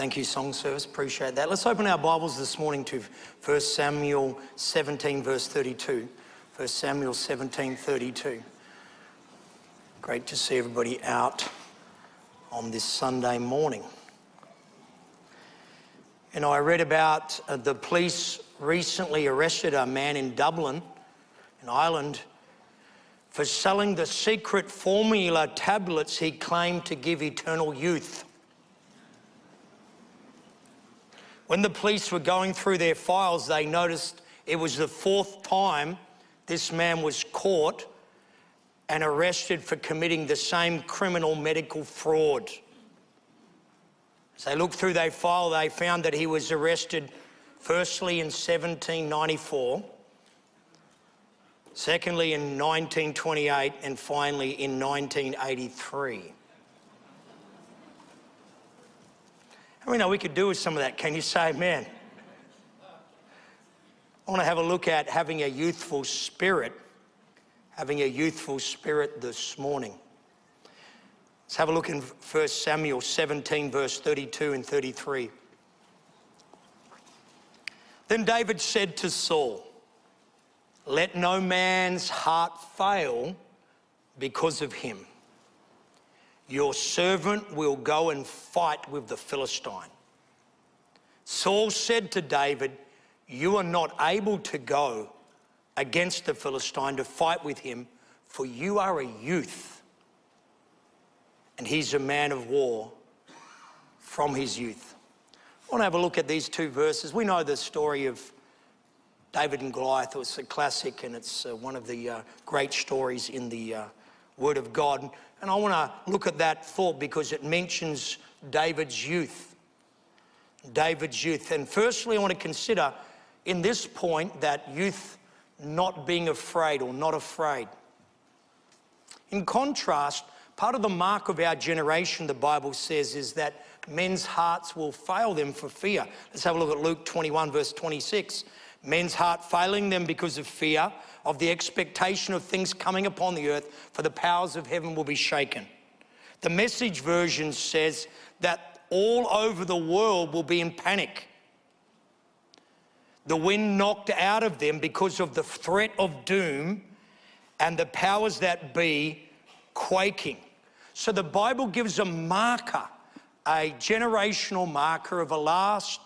Thank you, Song Service. Appreciate that. Let's open our Bibles this morning to 1 Samuel 17, verse 32. 1 Samuel 17, 32. Great to see everybody out on this Sunday morning. And I read about uh, the police recently arrested a man in Dublin, in Ireland, for selling the secret formula tablets he claimed to give eternal youth. When the police were going through their files, they noticed it was the fourth time this man was caught and arrested for committing the same criminal medical fraud. As they looked through their file, they found that he was arrested firstly in 1794 secondly in 1928, and finally in 1983. I mean, now we could do with some of that. Can you say amen? I want to have a look at having a youthful spirit, having a youthful spirit this morning. Let's have a look in 1 Samuel 17, verse 32 and 33. Then David said to Saul, let no man's heart fail because of him. Your servant will go and fight with the Philistine. Saul said to David, You are not able to go against the Philistine to fight with him, for you are a youth, and he's a man of war from his youth. I want to have a look at these two verses. We know the story of David and Goliath was a classic and it's uh, one of the uh, great stories in the uh, Word of God. And I want to look at that thought because it mentions David's youth. David's youth. And firstly, I want to consider in this point that youth not being afraid or not afraid. In contrast, part of the mark of our generation, the Bible says, is that men's hearts will fail them for fear. Let's have a look at Luke 21, verse 26 men's heart failing them because of fear, of the expectation of things coming upon the earth, for the powers of heaven will be shaken. The message version says that all over the world will be in panic. The wind knocked out of them because of the threat of doom and the powers that be quaking. So the Bible gives a marker, a generational marker of a last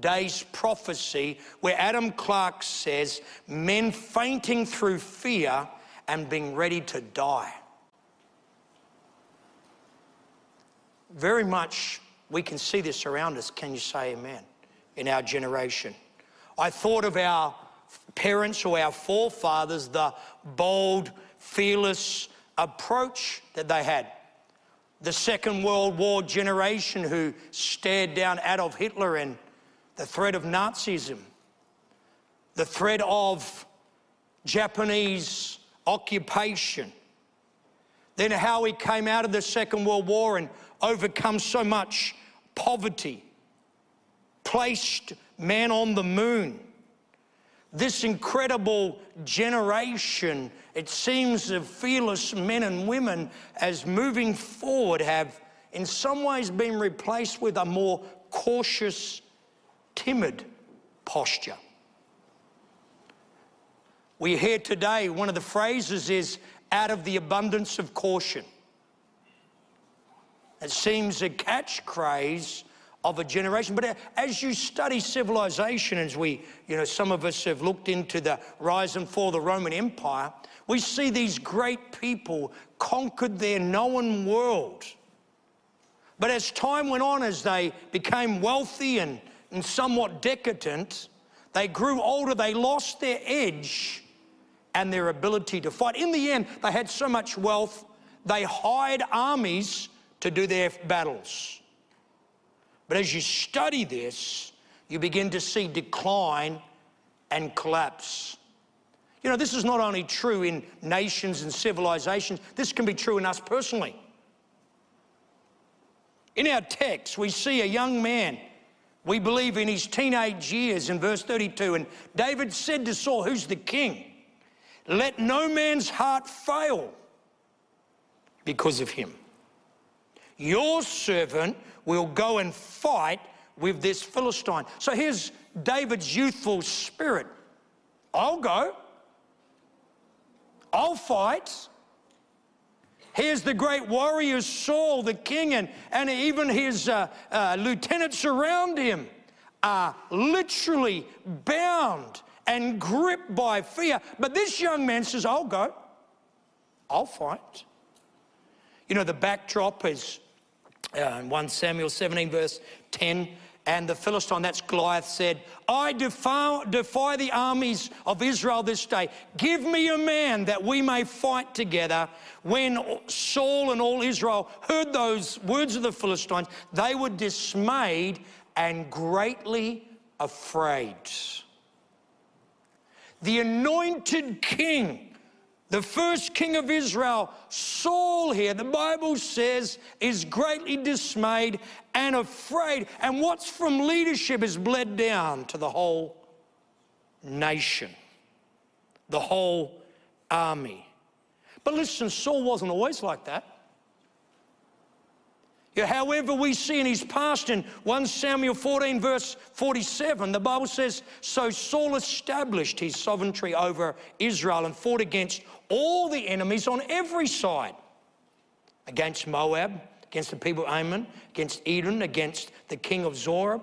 day's prophecy where Adam Clarke says, men fainting through fear and being ready to die. Very much we can see this around us. Can you say amen? In our generation. I thought of our parents or our forefathers, the bold, fearless approach that they had. The Second World War generation who stared down Adolf Hitler and the threat of Nazism, the threat of Japanese occupation, then how he came out of the Second World War and overcome so much poverty, placed man on the moon. This incredible generation, it seems, of fearless men and women as moving forward have in some ways been replaced with a more cautious timid posture. We hear today, one of the phrases is out of the abundance of caution. It seems a catchphrase of a generation. But uh, as you study civilization, as we, you know, some of us have looked into the rise and fall of the Roman Empire, we see these great people conquered their known world. But as time went on, as they became wealthy and and somewhat decadent. They grew older, they lost their edge and their ability to fight. In the end, they had so much wealth, they hired armies to do their battles. But as you study this, you begin to see decline and collapse. You know, this is not only true in nations and civilizations, this can be true in us personally. In our text, we see a young man we believe in his teenage years in verse 32. And David said to Saul, who's the king, let no man's heart fail because of him. Your servant will go and fight with this Philistine. So here's David's youthful spirit I'll go, I'll fight. Here's the great warrior Saul, the king, and, and even his uh, uh, lieutenants around him are literally bound and gripped by fear. But this young man says, I'll go, I'll fight. You know, the backdrop is uh, 1 Samuel 17, verse 10. And the Philistine, that's Goliath, said, I defy, defy the armies of Israel this day. Give me a man that we may fight together. When Saul and all Israel heard those words of the Philistines, they were dismayed and greatly afraid. The anointed king the first king of Israel, Saul, here, the Bible says, is greatly dismayed and afraid. And what's from leadership is bled down to the whole nation, the whole army. But listen, Saul wasn't always like that. However, we see in his past in 1 Samuel 14, verse 47, the Bible says, So Saul established his sovereignty over Israel and fought against all the enemies on every side against Moab, against the people of Ammon, against Edom, against the king of Zobah,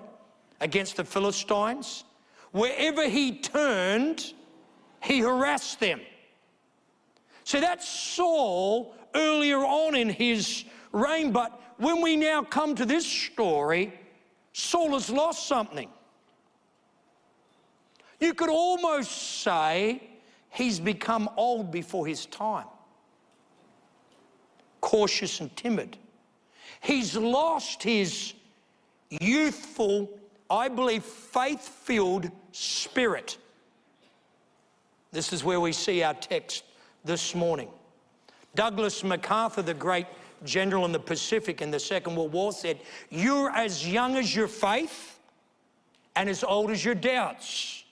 against the Philistines. Wherever he turned, he harassed them. So that's Saul earlier on in his reign, but when we now come to this story, Saul has lost something. You could almost say he's become old before his time, cautious and timid. He's lost his youthful, I believe, faith filled spirit. This is where we see our text this morning. Douglas MacArthur, the great general in the Pacific in the Second World War, said, You're as young as your faith and as old as your doubts,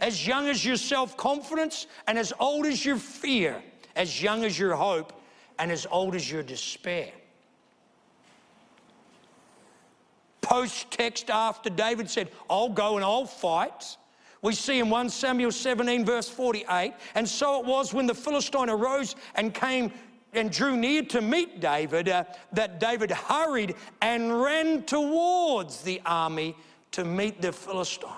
as young as your self confidence and as old as your fear, as young as your hope and as old as your despair. Post text after David said, I'll go and I'll fight. We see in 1 Samuel 17, verse 48, and so it was when the Philistine arose and came and drew near to meet David, uh, that David hurried and ran towards the army to meet the Philistine.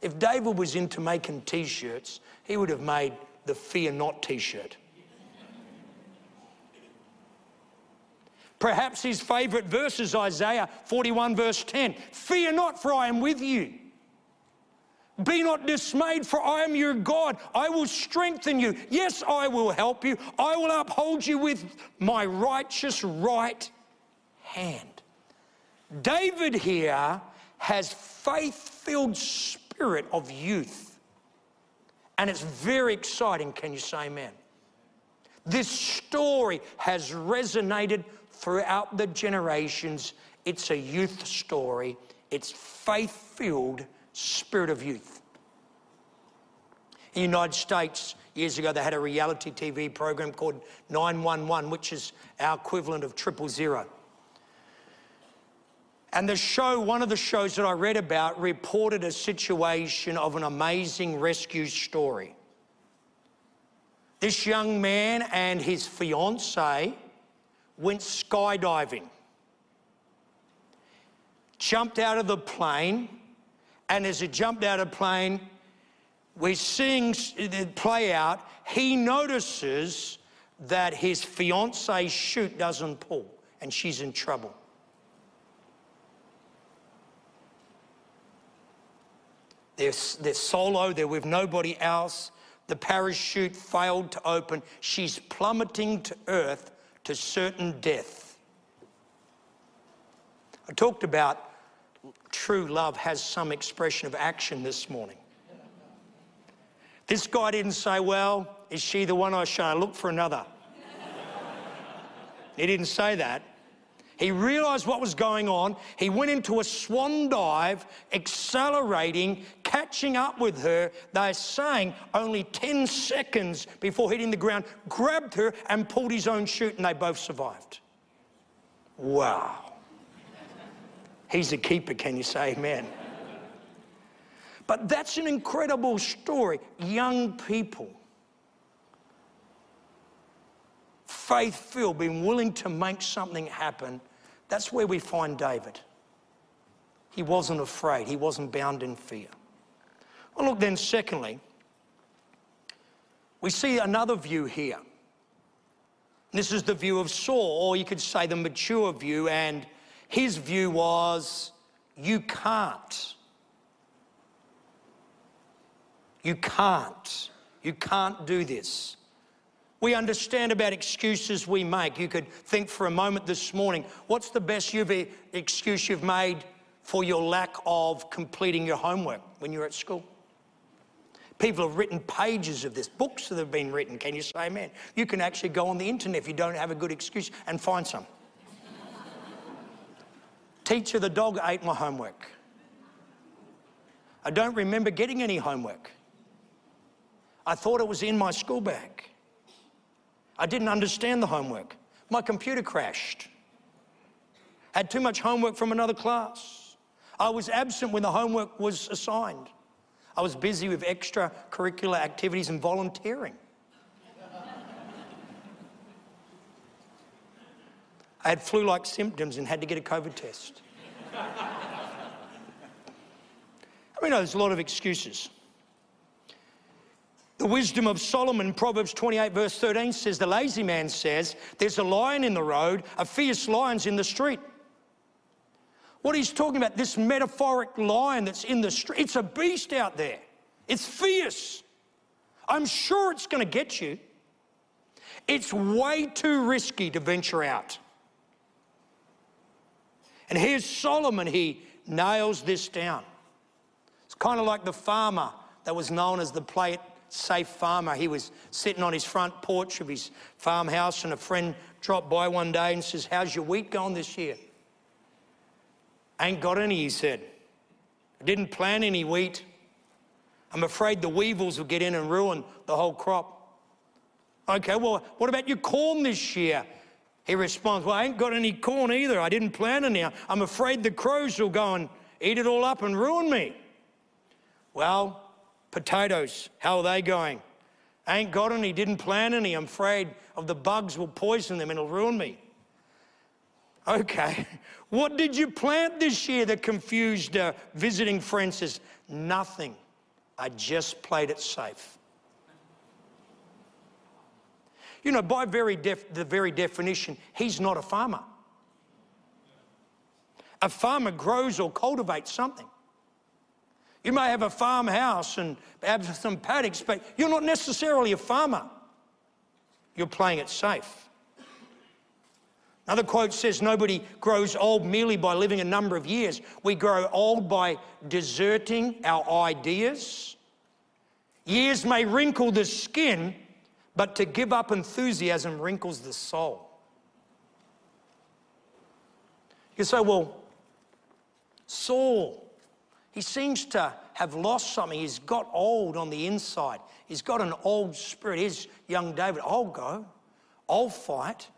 If David was into making t shirts, he would have made the Fear Not t shirt. Perhaps his favourite verse is Isaiah 41, verse 10 Fear not, for I am with you. Be not dismayed, for I am your God. I will strengthen you. Yes, I will help you. I will uphold you with my righteous right hand. David here has faith filled spirit of youth. And it's very exciting. Can you say amen? This story has resonated throughout the generations. It's a youth story, it's faith filled spirit of youth. In the United States, years ago, they had a reality TV program called 911, which is our equivalent of triple zero. And the show, one of the shows that I read about, reported a situation of an amazing rescue story. This young man and his fiancee went skydiving, jumped out of the plane, and as he jumped out of plane, we're seeing it uh, play out. He notices that his fiance's chute doesn't pull and she's in trouble. They're, they're solo, they're with nobody else. The parachute failed to open. She's plummeting to earth to certain death. I talked about true love has some expression of action this morning. This guy didn't say, Well, is she the one I should look for another? he didn't say that. He realized what was going on. He went into a swan dive, accelerating, catching up with her. They're saying only 10 seconds before hitting the ground, grabbed her and pulled his own chute, and they both survived. Wow. He's a keeper. Can you say amen? but that's an incredible story. Young people, faith filled, being willing to make something happen. That's where we find David. He wasn't afraid, he wasn't bound in fear. Well, look, then, secondly, we see another view here. This is the view of Saul, or you could say the mature view, and his view was you can't. You can't. You can't do this. We understand about excuses we make. You could think for a moment this morning what's the best excuse you've made for your lack of completing your homework when you're at school? People have written pages of this, books that have been written. Can you say amen? You can actually go on the internet if you don't have a good excuse and find some. Teacher, the dog ate my homework. I don't remember getting any homework. I thought it was in my school bag. I didn't understand the homework. My computer crashed. Had too much homework from another class. I was absent when the homework was assigned. I was busy with extracurricular activities and volunteering. I had flu like symptoms and had to get a COVID test. I mean, there's a lot of excuses. The wisdom of Solomon, Proverbs 28, verse 13 says, The lazy man says, There's a lion in the road, a fierce lion's in the street. What he's talking about, this metaphoric lion that's in the street, it's a beast out there. It's fierce. I'm sure it's going to get you. It's way too risky to venture out. And here's Solomon, he nails this down. It's kind of like the farmer that was known as the play it safe farmer. He was sitting on his front porch of his farmhouse, and a friend dropped by one day and says, How's your wheat going this year? Ain't got any, he said. I didn't plant any wheat. I'm afraid the weevils will get in and ruin the whole crop. Okay, well, what about your corn this year? He responds, Well, I ain't got any corn either. I didn't plant any. I'm afraid the crows will go and eat it all up and ruin me. Well, potatoes, how are they going? I ain't got any, didn't plant any. I'm afraid of the bugs will poison them and it'll ruin me. Okay, what did you plant this year that confused uh, visiting friends? Says, nothing. I just played it safe. You know, by very the very definition, he's not a farmer. A farmer grows or cultivates something. You may have a farmhouse and have some paddocks, but you're not necessarily a farmer. You're playing it safe. Another quote says, Nobody grows old merely by living a number of years. We grow old by deserting our ideas. Years may wrinkle the skin, but to give up enthusiasm wrinkles the soul. You say, Well, Saul, he seems to have lost something. He's got old on the inside. He's got an old spirit. Here's young David. I'll go. I'll fight.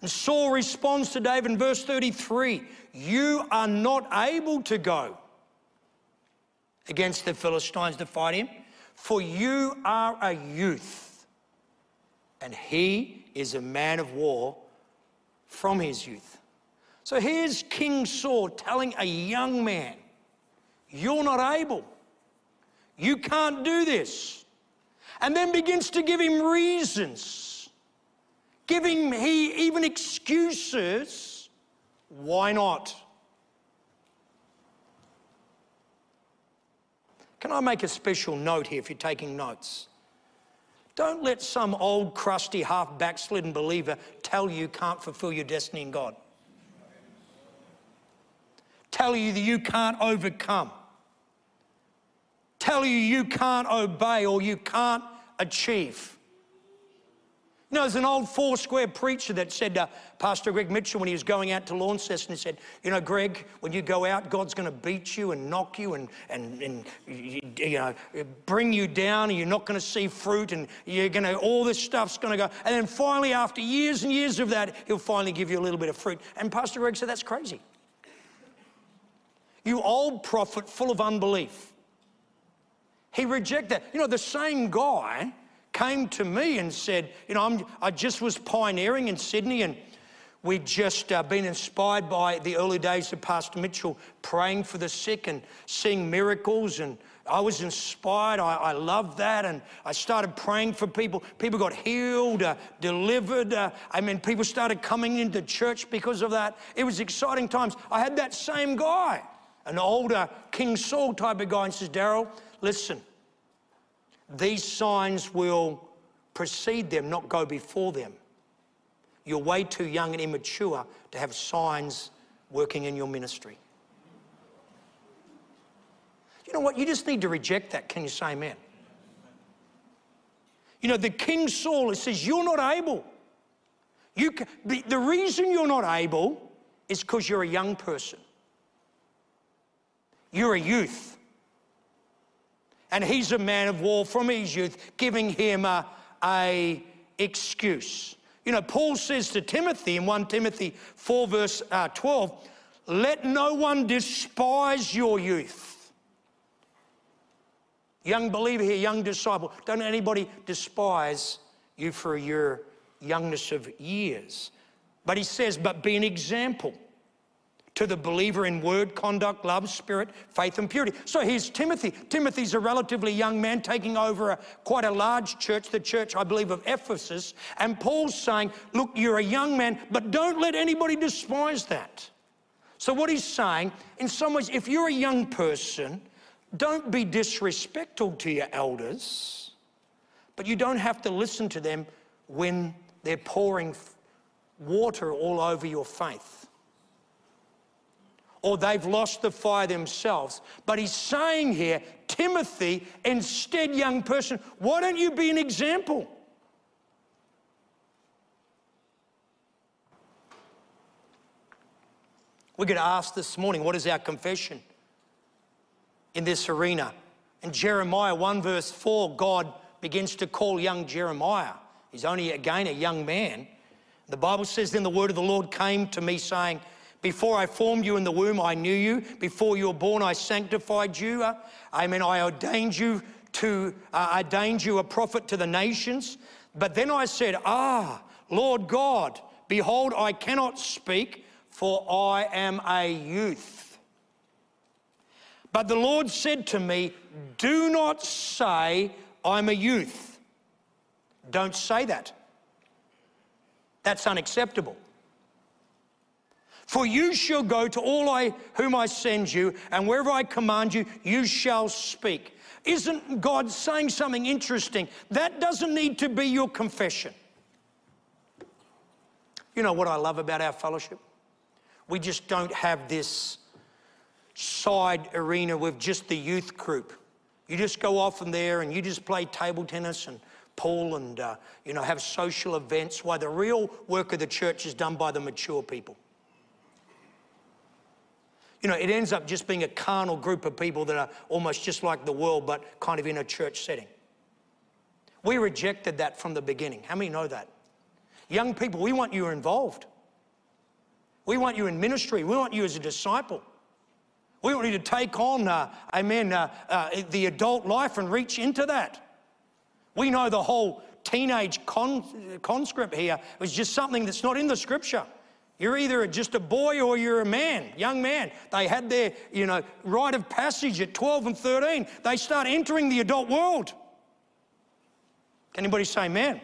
And Saul responds to David in verse 33 You are not able to go against the Philistines to fight him, for you are a youth, and he is a man of war from his youth. So here's King Saul telling a young man, You're not able. You can't do this. And then begins to give him reasons giving he even excuses. Why not? Can I make a special note here if you're taking notes? Don't let some old, crusty, half backslidden believer tell you you can't fulfill your destiny in God. Tell you that you can't overcome. Tell you you can't obey or you can't achieve. You know, there's an old four square preacher that said to Pastor Greg Mitchell when he was going out to Launceston, he said, You know, Greg, when you go out, God's going to beat you and knock you and, and, and you know, bring you down and you're not going to see fruit and you're going to, all this stuff's going to go. And then finally, after years and years of that, he'll finally give you a little bit of fruit. And Pastor Greg said, That's crazy. You old prophet full of unbelief. He rejected. You know, the same guy came to me and said, You know, I'm, i just was pioneering in Sydney and we'd just uh, been inspired by the early days of Pastor Mitchell praying for the sick and seeing miracles. And I was inspired. I, I loved that. And I started praying for people. People got healed, uh, delivered. Uh, I mean, people started coming into church because of that. It was exciting times. I had that same guy, an older King Saul type of guy, and says, Daryl, listen, these signs will precede them, not go before them. You're way too young and immature to have signs working in your ministry. You know what? You just need to reject that. Can you say amen? You know, the King Saul, it says, You're not able. You can, the, the reason you're not able is because you're a young person. You're a youth and he's a man of war from his youth, giving him a, a excuse. You know, Paul says to Timothy in 1 Timothy 4, verse uh, 12, let no one despise your youth. Young believer here, young disciple, don't anybody despise you for your youngness of years. But he says, but be an example to the believer in word, conduct, love, spirit, faith, and purity. So here's Timothy. Timothy's a relatively young man taking over a, quite a large church, the church, I believe, of Ephesus. And Paul's saying, Look, you're a young man, but don't let anybody despise that. So, what he's saying, in some ways, if you're a young person, don't be disrespectful to your elders, but you don't have to listen to them when they're pouring water all over your faith or they've lost the fire themselves. But he's saying here, Timothy, instead, young person, why don't you be an example? We're going to ask this morning, what is our confession in this arena? In Jeremiah 1, verse 4, God begins to call young Jeremiah. He's only, again, a young man. The Bible says, Then the word of the Lord came to me, saying, before I formed you in the womb, I knew you. Before you were born, I sanctified you. I mean, I ordained you to, uh, ordained you a prophet to the nations. But then I said, Ah, Lord God, behold, I cannot speak, for I am a youth. But the Lord said to me, Do not say, I'm a youth. Don't say that. That's unacceptable. For you shall go to all I, whom I send you, and wherever I command you, you shall speak. Isn't God saying something interesting? That doesn't need to be your confession. You know what I love about our fellowship? We just don't have this side arena with just the youth group. You just go off in there and you just play table tennis and pool and uh, you know have social events. While the real work of the church is done by the mature people. You know, it ends up just being a carnal group of people that are almost just like the world, but kind of in a church setting. We rejected that from the beginning. How many know that? Young people, we want you involved. We want you in ministry. We want you as a disciple. We want you to take on, uh, amen, uh, uh, the adult life and reach into that. We know the whole teenage con- conscript here was just something that's not in the scripture. You're either just a boy or you're a man, young man. They had their, you know, rite of passage at 12 and 13. They start entering the adult world. Can anybody say amen?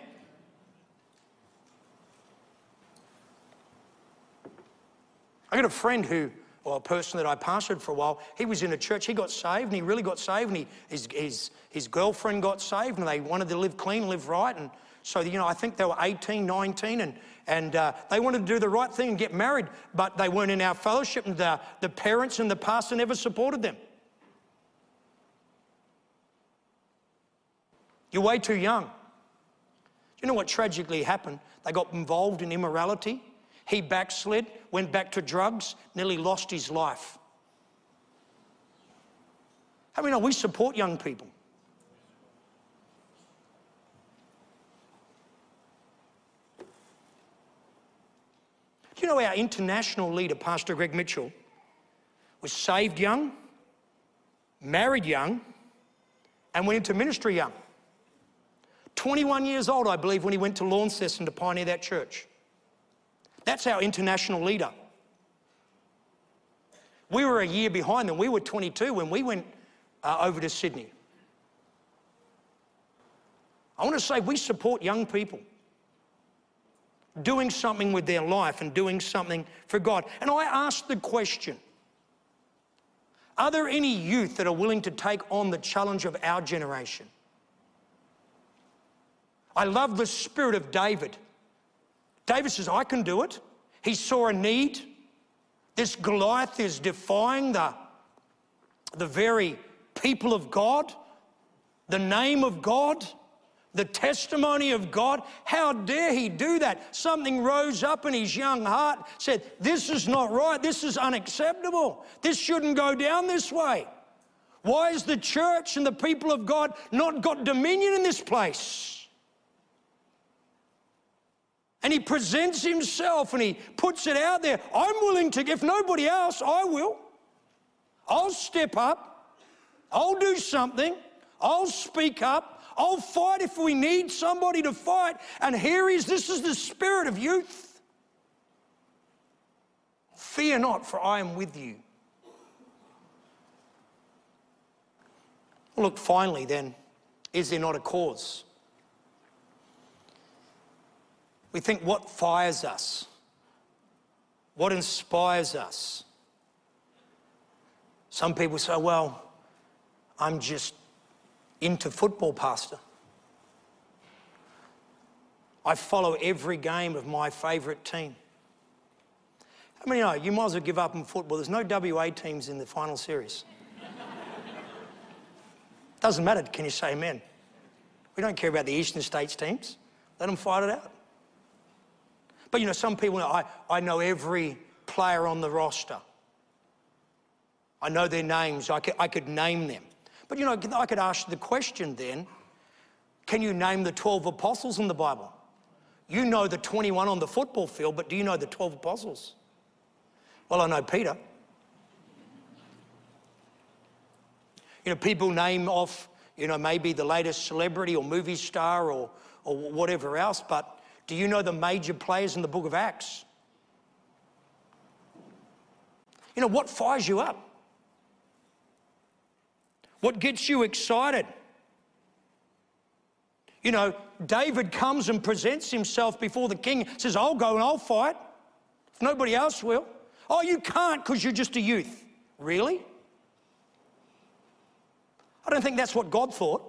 I got a friend who, or a person that I pastored for a while, he was in a church, he got saved, and he really got saved, and he, his, his, his girlfriend got saved, and they wanted to live clean, live right, and so, you know, I think they were 18, 19, and, and uh, they wanted to do the right thing and get married, but they weren't in our fellowship, and the, the parents and the pastor never supported them. You're way too young. Do you know what tragically happened? They got involved in immorality. He backslid, went back to drugs, nearly lost his life. How many know we support young people? You know, our international leader, Pastor Greg Mitchell, was saved young, married young, and went into ministry young. 21 years old, I believe, when he went to Launceston to pioneer that church. That's our international leader. We were a year behind them. We were 22 when we went uh, over to Sydney. I want to say we support young people doing something with their life and doing something for God. And I ask the question Are there any youth that are willing to take on the challenge of our generation? I love the spirit of David. David says, I can do it. He saw a need. This Goliath is defying the, the very people of God, the name of God the testimony of God. How dare he do that? Something rose up in his young heart, said, This is not right. This is unacceptable. This shouldn't go down this way. Why is the church and the people of God not got dominion in this place? And he presents himself and he puts it out there. I'm willing to, if nobody else, I will. I'll step up. I'll do something. I'll speak up. I'll fight if we need somebody to fight. And here is this is the spirit of youth. Fear not, for I am with you. Look, finally, then, is there not a cause? We think what fires us, what inspires us. Some people say, well, I'm just into football, Pastor. I follow every game of my favourite team. How many know you might as well give up on football? There's no WA teams in the final series. Doesn't matter, can you say amen? We don't care about the Eastern States teams. Let them fight it out. But you know, some people, I, I know every player on the roster. I know their names. I could, I could name them. But you know, I could ask the question then can you name the 12 apostles in the Bible? You know the 21 on the football field, but do you know the 12 apostles? Well, I know Peter. You know, people name off, you know, maybe the latest celebrity or movie star or, or whatever else, but do you know the major players in the book of Acts? You know, what fires you up? What gets you excited? You know, David comes and presents himself before the king, says, I'll go and I'll fight if nobody else will. Oh, you can't because you're just a youth. Really? I don't think that's what God thought.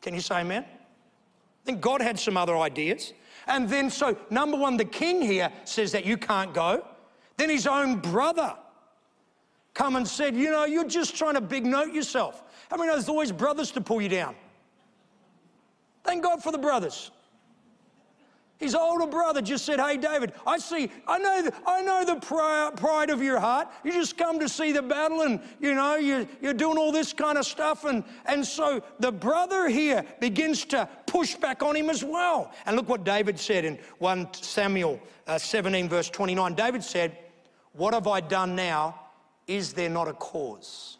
Can you say amen? I think God had some other ideas. And then, so number one, the king here says that you can't go. Then his own brother come and said, You know, you're just trying to big note yourself. Many know there's always brothers to pull you down? Thank God for the brothers. His older brother just said, Hey, David, I see, I know, the, I know the pride of your heart. You just come to see the battle and, you know, you're, you're doing all this kind of stuff. And, and so the brother here begins to push back on him as well. And look what David said in 1 Samuel uh, 17, verse 29. David said, What have I done now? Is there not a cause?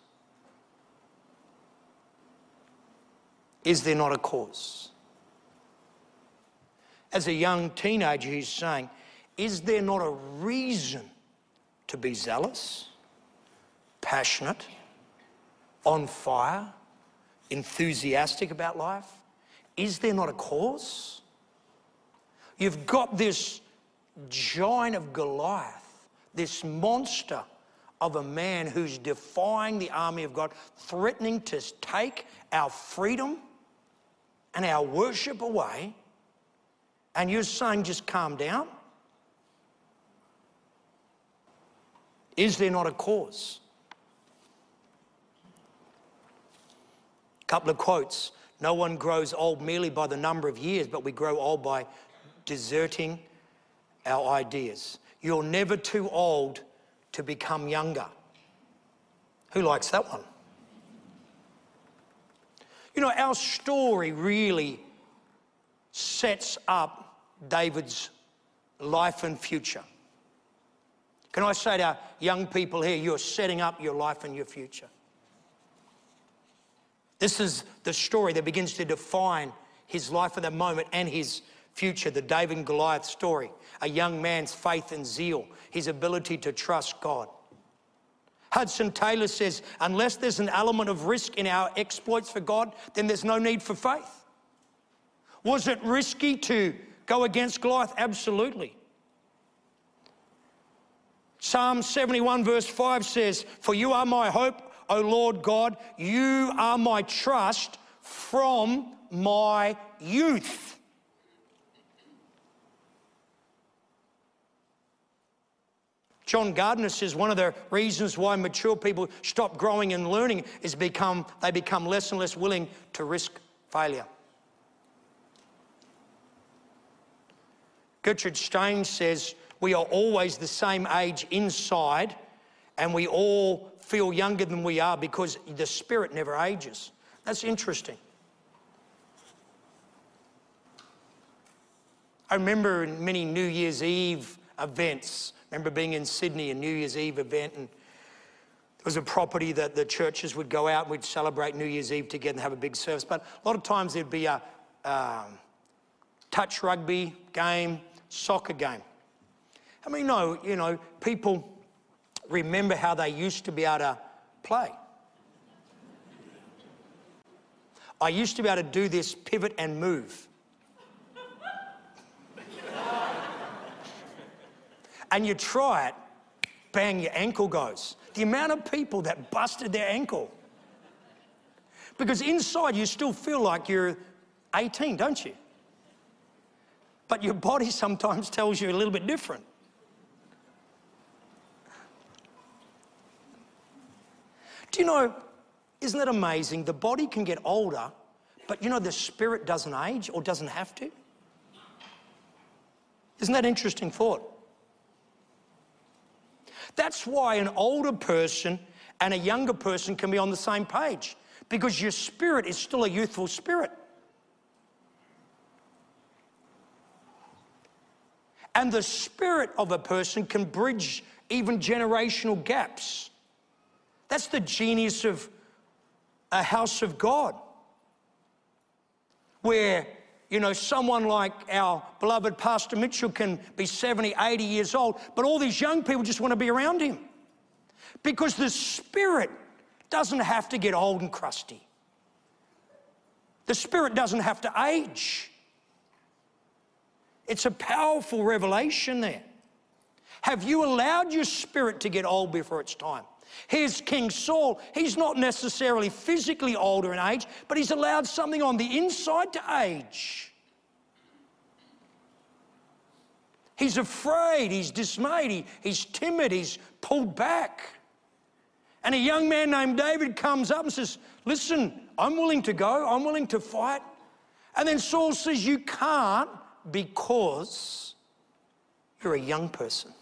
Is there not a cause? As a young teenager, he's saying, Is there not a reason to be zealous, passionate, on fire, enthusiastic about life? Is there not a cause? You've got this giant of Goliath, this monster of a man who's defying the army of God, threatening to take our freedom and our worship away, and you're saying just calm down? Is there not a cause? A couple of quotes. No one grows old merely by the number of years, but we grow old by deserting our ideas. You're never too old to become younger. Who likes that one? You know, our story really sets up David's life and future. Can I say to our young people here, you're setting up your life and your future. This is the story that begins to define his life at that moment and his future, the David and Goliath story. A young man's faith and zeal, his ability to trust God. Hudson Taylor says, unless there's an element of risk in our exploits for God, then there's no need for faith. Was it risky to go against Goliath? Absolutely. Psalm 71, verse 5 says, For you are my hope, O Lord God, you are my trust from my youth. John Gardner says one of the reasons why mature people stop growing and learning is become they become less and less willing to risk failure. Gertrude Stein says we are always the same age inside and we all feel younger than we are because the spirit never ages. That's interesting. I remember in many New Year's Eve events remember being in Sydney, a New Year's Eve event, and there was a property that the churches would go out and we'd celebrate New Year's Eve together and have a big service. But a lot of times there'd be a um, touch rugby game, soccer game. I mean, no, you know, people remember how they used to be able to play. I used to be able to do this pivot and move. And you try it, bang, your ankle goes. The amount of people that busted their ankle. Because inside you still feel like you're 18, don't you? But your body sometimes tells you a little bit different. Do you know, isn't it amazing? The body can get older, but you know, the spirit doesn't age or doesn't have to. Isn't that interesting thought? That's why an older person and a younger person can be on the same page because your spirit is still a youthful spirit. And the spirit of a person can bridge even generational gaps. That's the genius of a house of God, where you know, someone like our beloved Pastor Mitchell can be 70, 80 years old, but all these young people just want to be around him. Because the Spirit doesn't have to get old and crusty. The Spirit doesn't have to age. It's a powerful revelation there. Have you allowed your spirit to get old before its time? Here's King Saul. He's not necessarily physically older in age, but he's allowed something on the inside to age. He's afraid, he's dismayed, he, he's timid, he's pulled back. And a young man named David comes up and says, Listen, I'm willing to go, I'm willing to fight. And then Saul says, You can't because you're a young person.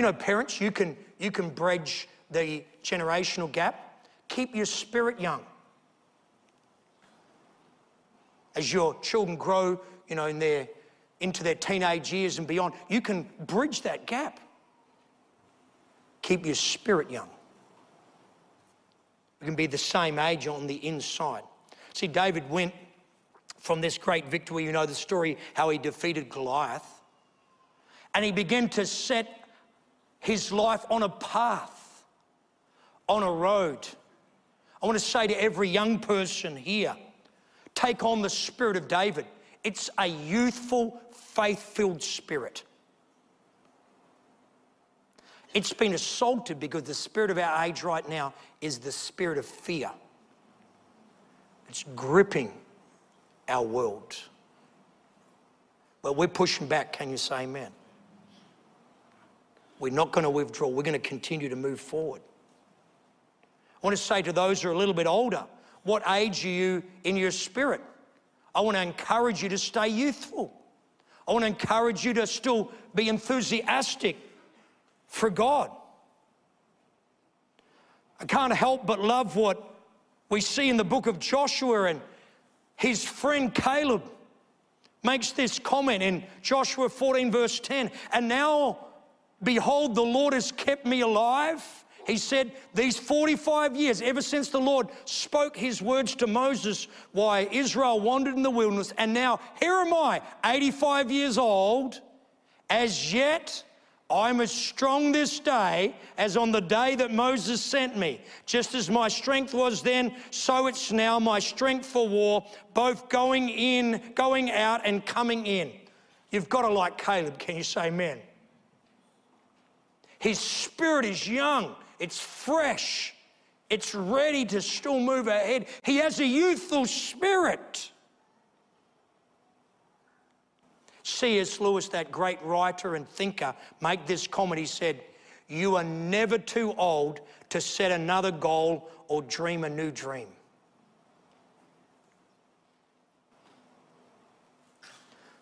You know, parents, you can, you can bridge the generational gap. Keep your spirit young. As your children grow, you know, in their, into their teenage years and beyond, you can bridge that gap. Keep your spirit young. We can be the same age on the inside. See, David went from this great victory, you know the story, how he defeated Goliath, and he began to set his life on a path, on a road. I want to say to every young person here take on the spirit of David. It's a youthful, faith filled spirit. It's been assaulted because the spirit of our age right now is the spirit of fear. It's gripping our world. But we're pushing back. Can you say amen? We're not going to withdraw. We're going to continue to move forward. I want to say to those who are a little bit older, what age are you in your spirit? I want to encourage you to stay youthful. I want to encourage you to still be enthusiastic for God. I can't help but love what we see in the book of Joshua and his friend Caleb. makes this comment in Joshua 14, verse 10 And now, behold, the Lord has kept me alive. He said, These 45 years, ever since the Lord spoke his words to Moses, why Israel wandered in the wilderness, and now here am I, 85 years old, as yet I'm as strong this day as on the day that Moses sent me. Just as my strength was then, so it's now my strength for war, both going in, going out, and coming in. You've got to like Caleb. Can you say amen? His spirit is young, it's fresh, it's ready to still move ahead. He has a youthful spirit. C.S. Lewis, that great writer and thinker, make this comment. He said, You are never too old to set another goal or dream a new dream.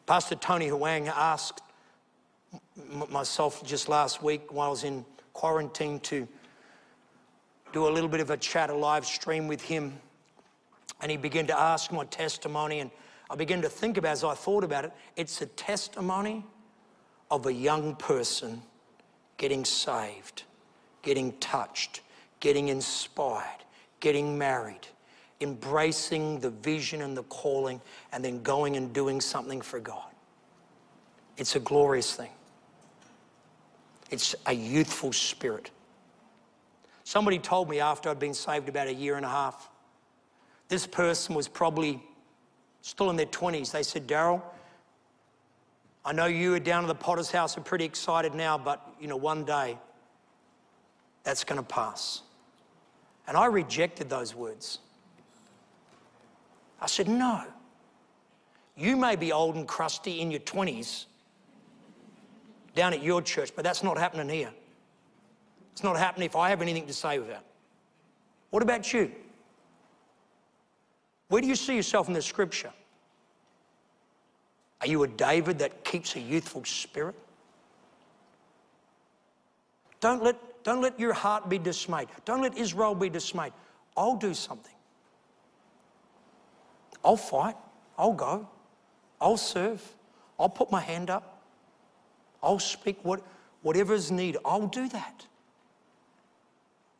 Pastor Tony Huang asked myself just last week while I was in quarantine to do a little bit of a chat, a live stream with him. And he began to ask my testimony and I began to think about as I thought about it, it's a testimony of a young person getting saved, getting touched, getting inspired, getting married, embracing the vision and the calling, and then going and doing something for God. It's a glorious thing. It's a youthful spirit. Somebody told me after I'd been saved about a year and a half, this person was probably still in their 20s, they said, Daryl, I know you are down at the potter's house are pretty excited now, but you know, one day that's going to pass. And I rejected those words. I said, No. You may be old and crusty in your 20s down at your church, but that's not happening here. It's not happening if I have anything to say with that. What about you? Where do you see yourself in the scripture? Are you a David that keeps a youthful spirit? Don't let, don't let your heart be dismayed. Don't let Israel be dismayed. I'll do something. I'll fight. I'll go. I'll serve. I'll put my hand up. I'll speak what, whatever is needed. I'll do that.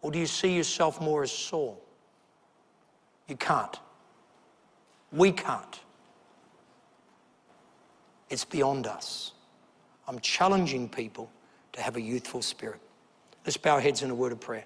Or do you see yourself more as Saul? You can't. We can't. It's beyond us. I'm challenging people to have a youthful spirit. Let's bow our heads in a word of prayer.